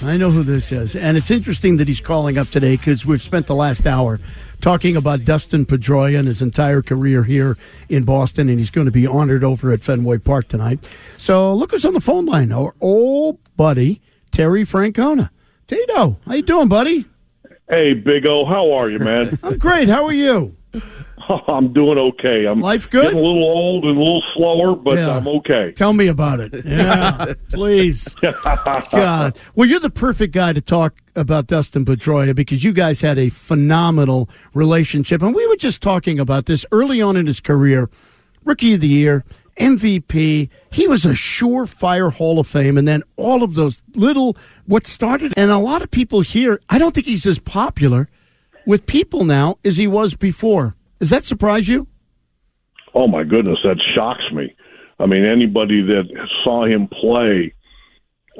I know who this is. And it's interesting that he's calling up today because we've spent the last hour talking about Dustin Pedroia and his entire career here in Boston, and he's going to be honored over at Fenway Park tonight. So look who's on the phone line. Our old buddy, Terry Francona. Tito, how you doing, buddy? Hey, Big O, how are you, man? I'm great. How are you? I'm doing okay. I'm Life good? Getting a little old and a little slower, but Yeah. I'm okay. Tell me about it. Yeah, please. God. Well, you're the perfect guy to talk about Dustin Pedroia because you guys had a phenomenal relationship. And we were just talking about this early on in his career Rookie of the Year, MVP. He was a surefire Hall of Fame. And then all of those little, what started, and a lot of people here, I don't think he's as popular with people now as he was before. Does that surprise you? Oh my goodness, that shocks me. I mean, anybody that saw him play,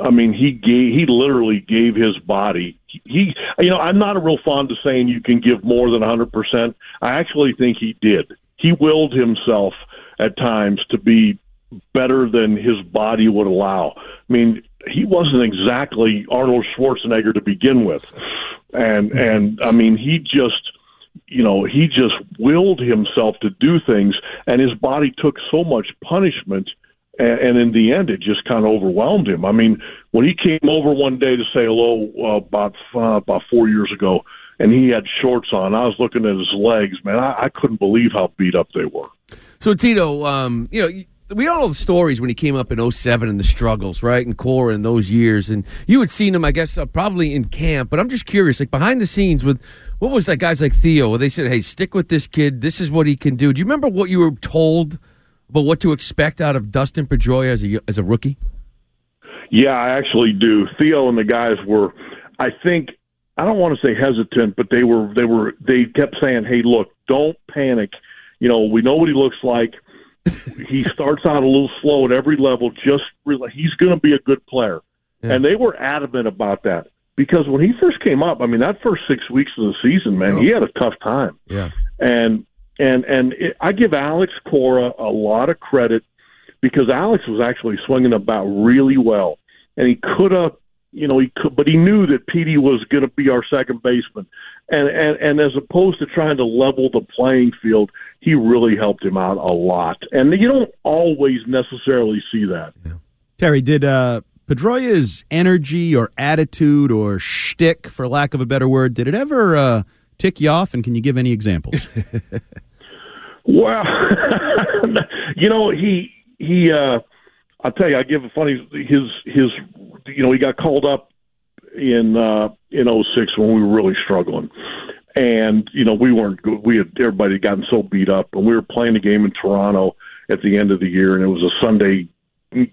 I mean, he gave he literally gave his body. He, you know, I'm not a real fond of saying you can give more than 100. percent I actually think he did. He willed himself at times to be better than his body would allow. I mean, he wasn't exactly Arnold Schwarzenegger to begin with, and and I mean, he just you know, he just willed himself to do things, and his body took so much punishment, and, and in the end, it just kind of overwhelmed him. I mean, when he came over one day to say hello uh, about uh, about four years ago, and he had shorts on, I was looking at his legs, man. I, I couldn't believe how beat up they were. So Tito, um, you know, we all know the stories when he came up in 07 and the struggles, right? And Cora in those years. And you had seen him, I guess, uh, probably in camp. But I'm just curious, like behind the scenes with what was that guys like Theo, where they said, hey, stick with this kid. This is what he can do. Do you remember what you were told about what to expect out of Dustin Pedroia as a, as a rookie? Yeah, I actually do. Theo and the guys were, I think, I don't want to say hesitant, but they were, they were, they kept saying, "Hey, look, don't panic. You know, we know what he looks like. he starts out a little slow at every level. Just really, he's going to be a good player." And they were adamant about that because when he first came up, I mean, that first six weeks of the season, man, he had a tough time Yeah. and and and it, I give Alex Cora a lot of credit because Alex was actually swinging about really well, and he could have, you know, he could, but he knew that Petey was going to be our second baseman, and and and as opposed to trying to level the playing field, he really helped him out a lot, and you don't always necessarily see that. Terry, did uh, Pedroia's energy or attitude or shtick, for lack of a better word, did it ever uh, tick you off? And can you give any examples? Well, you know, he he. uh I'll tell you, I give a funny his his. You know, he got called up in uh in '06 when we were really struggling, and you know we weren't good. We had everybody had gotten so beat up, and we were playing a game in Toronto at the end of the year, and it was a Sunday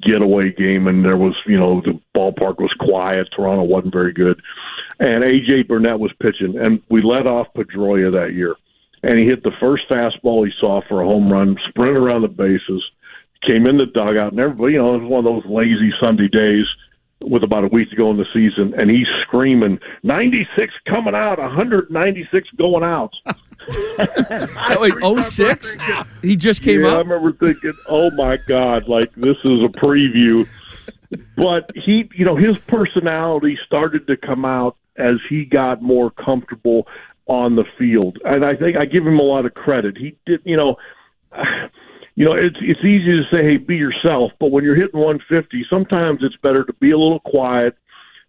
getaway game, and there was you know the ballpark was quiet. Toronto wasn't very good, and AJ Burnett was pitching, and we let off Pedroia that year and he hit the first fastball he saw for a home run, sprinted around the bases, came in the dugout, and everybody, you know, it was one of those lazy Sunday days. With about a week to go in the season, and he's screaming, 96 coming out, 196 going out. oh, wait, 06? He just came yeah, up? I remember thinking, oh my God, like this is a preview. But he, you know, his personality started to come out as he got more comfortable on the field. And I think I give him a lot of credit. He did, you know, you know, it's it's easy to say, "Hey, be yourself," but when you're hitting 150, sometimes it's better to be a little quiet,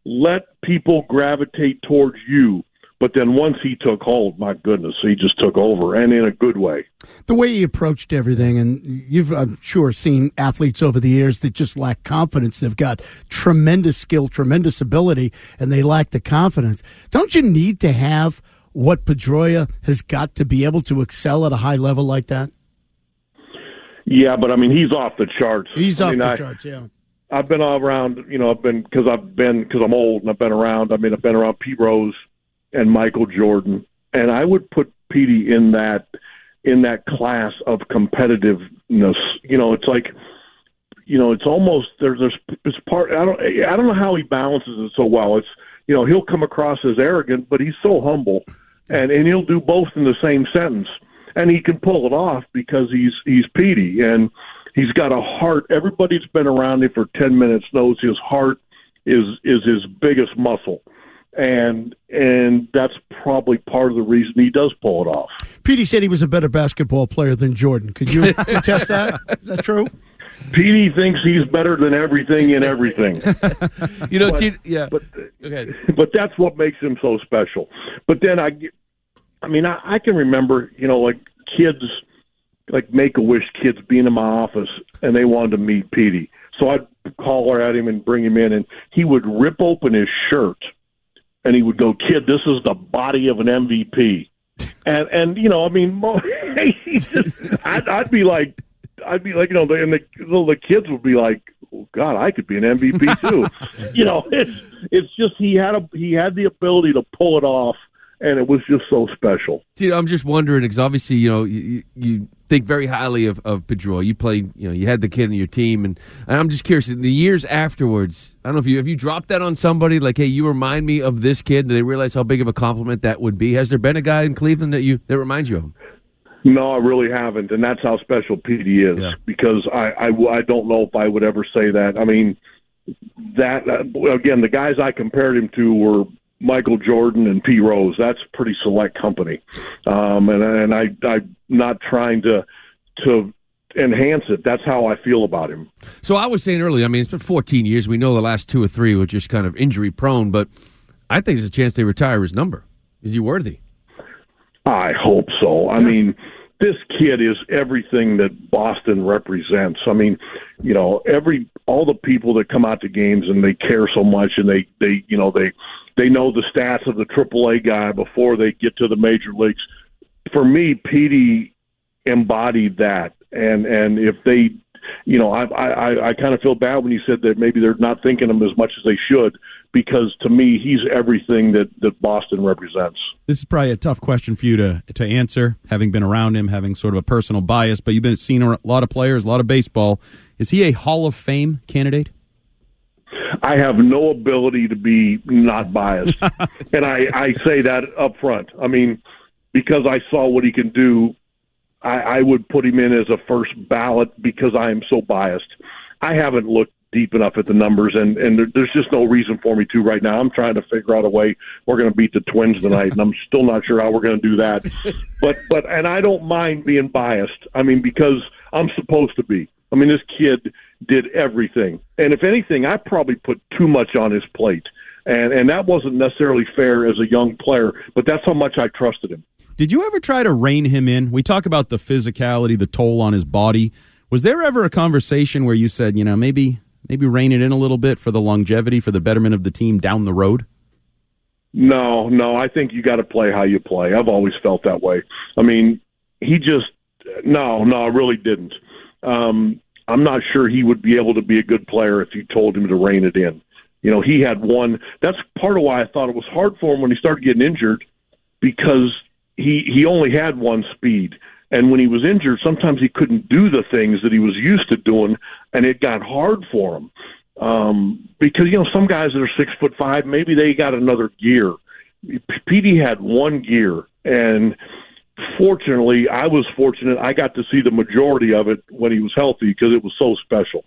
let people gravitate towards you. But then once he took hold, my goodness, he just took over, and in a good way. The way he approached everything, and you've, I'm sure, seen athletes over the years that just lack confidence. They've got tremendous skill, tremendous ability, and they lack the confidence. Don't you need to have what Pedroia has got to be able to excel at a high level like that? Yeah, but I mean, he's off the charts. He's I off mean, the I, charts, yeah. I've been all around, you know, I've been because I've been because I'm old and I've been around. I mean, I've been around Pete Rose and Michael Jordan, and I would put Petey in that in that class of competitiveness. You know, it's like, you know, it's almost there's there's it's part. I don't I don't know how he balances it so well. It's you know he'll come across as arrogant, but he's so humble, and and he'll do both in the same sentence, and he can pull it off because he's he's Petey and he's got a heart. Everybody that's been around him for ten minutes knows his heart is is his biggest muscle, and and that's probably part of the reason he does pull it off. Petey said he was a better basketball player than Jordan. Could you attest that? Is that true? Petey thinks he's better than everything and everything. You know, But- T- yeah. but Okay. but that's what makes him so special. But then I, get- I mean, I, I can remember, you know, like kids, like Make a Wish kids being in my office and they wanted to meet Petey. So I'd call holler at him and bring him in, and he would rip open his shirt, and he would go, "Kid, this is the body of an MVP." And and you know, I mean, just, I'd, I'd be like, I'd be like, you know, the, and the the kids would be like, oh, God, I could be an MVP too. you know, it's it's just he had a he had the ability to pull it off, and it was just so special. Dude, I'm just wondering because obviously, you know, you, you think very highly of of Pedroia. You played, you know, you had the kid on your team, and, and I'm just curious. In the years afterwards, I don't know if you have you dropped that on somebody like, hey, you remind me of this kid. Do they realize how big of a compliment that would be? Has there been a guy in Cleveland that you that reminds you of him? No, I really haven't, and that's how special Petey is. Yeah. Because I, I I don't know if I would ever say that. I mean, that uh, again, the guys I compared him to were Michael Jordan and Pete Rose. That's pretty select company, um, and and I I'm not trying to to enhance it. That's how I feel about him. So I was saying earlier, I mean, it's been 14 years. We know the last two or three were just kind of injury prone, but I think there's a chance they retire his number. Is he worthy? I hope so. I mean, this kid is everything that Boston represents. I mean, you know, every all the people that come out to games and they care so much and they they you know they they know the stats of the AAA guy before they get to the major leagues. For me, Petey embodied that, and and if they, you know, I I I kind of feel bad when you said that maybe they're not thinking of him as much as they should because to me he's everything that that Boston represents. This is probably a tough question for you to to answer, having been around him, having sort of a personal bias. But you've been seeing a lot of players, a lot of baseball. Is he a Hall of Fame candidate? I have no ability to be not biased, and I, I say that up front. I mean, because I saw what he can do, I, I would put him in as a first ballot because I am so biased. I haven't looked deep enough at the numbers, and and there, there's just no reason for me to right now. I'm trying to figure out a way we're going to beat the Twins tonight, and I'm still not sure how we're going to do that. But but and I don't mind being biased. I mean, because I'm supposed to be. I mean, this kid did everything, and if anything, I probably put too much on his plate, and and that wasn't necessarily fair as a young player. But that's how much I trusted him. Did you ever try to rein him in? We talk about the physicality, the toll on his body. Was there ever a conversation where you said, you know, maybe maybe rein it in a little bit for the longevity, for the betterment of the team down the road? No, no, I think you got to play how you play. I've always felt that way. I mean, he just no, no, I really didn't. Um, I'm not sure he would be able to be a good player if you told him to rein it in. You know, he had one. That's part of why I thought it was hard for him when he started getting injured because he he only had one speed. And when he was injured, sometimes he couldn't do the things that he was used to doing, and it got hard for him. Um, because you know some guys that are six foot five, maybe they got another gear. Petey had one gear, and fortunately, I was fortunate. I got to see the majority of it when he was healthy because it was so special.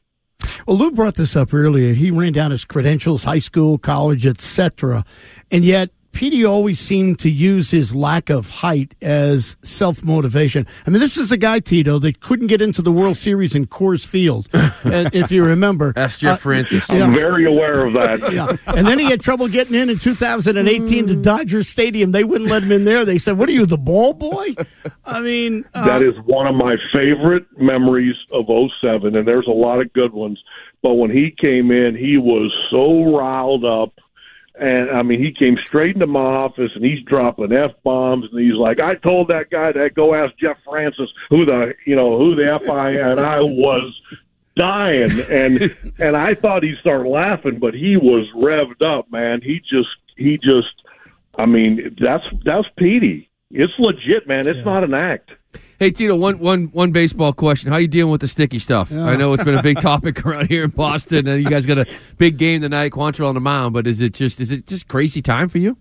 Well, Lou brought this up earlier. He ran down his credentials, high school, college, etc., and yet Petey always seemed to use his lack of height as self motivation. I mean, this is a guy, Tito, that couldn't get into the World Series in Coors Field, if you remember. That's Jeff uh, Francis. I'm very aware of that. yeah. And then he had trouble getting in in 2018 to Dodger Stadium. They wouldn't let him in there. They said, What are you, the ball boy? I mean, uh, that is one of my favorite memories of 07, and there's a lot of good ones. But when he came in, he was so riled up and I mean, he came straight into my office and he's dropping f bombs and he's like, "I told that guy to go ask Jeff Francis who the you know who the f I and I was dying and and I thought he'd start laughing, but he was revved up, man. He just he just, I mean, that's that's Petey. It's legit, man. It's yeah. not an act. Hey Tito, one one one baseball question. How you dealing with the sticky stuff? Yeah. I know it's been a big topic around here in Boston, and you guys got a big game tonight, Quantrill on the mound. But is it just is it just crazy time for you?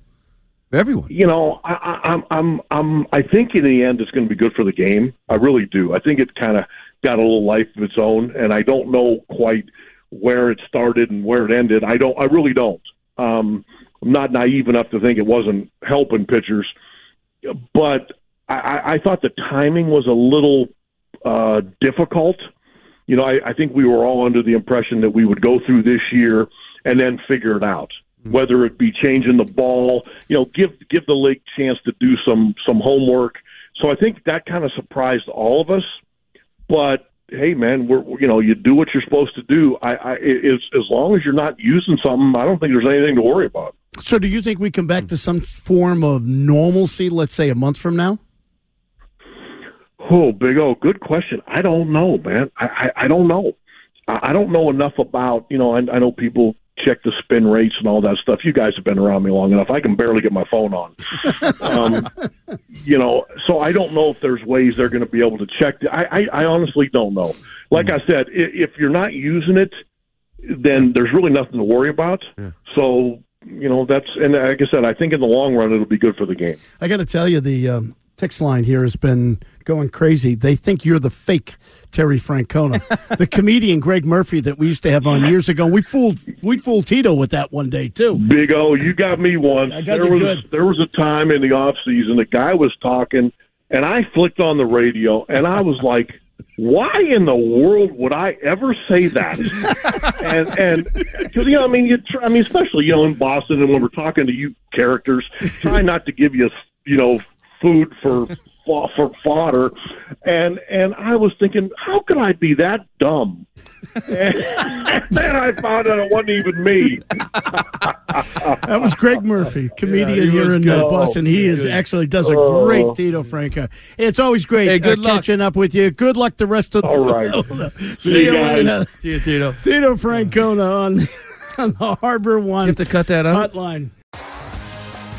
Everyone, you know, I, I'm I'm I'm I think in the end it's going to be good for the game. I really do. I think it kind of got a little life of its own, and I don't know quite where it started and where it ended. I don't. I really don't. Um, I'm not naive enough to think it wasn't helping pitchers, but I, I thought the timing was a little uh, difficult. You know, I, I think we were all under the impression that we would go through this year and then figure it out. Mm-hmm. Whether it be changing the ball, you know, give give the league chance to do some some homework. So I think that kind of surprised all of us. But hey, man, we're you know you do what you're supposed to do. I, I as as long as you're not using something, I don't think there's anything to worry about. So, do you think we come back to some form of normalcy? Let's say a month from now. Oh, Big O, good question. I don't know, man. I, I, I don't know. I, I don't know enough about, you know, I, I know people check the spin rates and all that stuff. You guys have been around me long enough. I can barely get my phone on. um, you know, so I don't know if there's ways they're going to be able to check. I, I, I honestly don't know. Like mm. I said, if you're not using it, then there's really nothing to worry about. Yeah. So you know that's and like I said, I think in the long run it'll be good for the game. I got to tell you, the um, text line here has been going crazy. They think you're the fake Terry Francona, the comedian Greg Murphy that we used to have on years ago. We fooled we fooled Tito with that one day too. Big O, you got me once. I got there was good. there was a time in the off season a guy was talking, and I flicked on the radio, and I was like. Why in the world would I ever say that? and and because you know, I mean, you try, I mean, especially you know in Boston, and when we're talking to you characters, try not to give you you know food for for fodder, and and I was thinking, how could I be that dumb? and then I found out it wasn't even me. that was Greg Murphy, comedian yeah, here in uh, Boston. He is actually does a oh. great Tito Franco. It's always great hey, good uh, catching up with you. Good luck the rest of the All right. See, See you guys. See you, Tito. Tito Francona on, on the Harbor One. you have to cut that out. Hotline.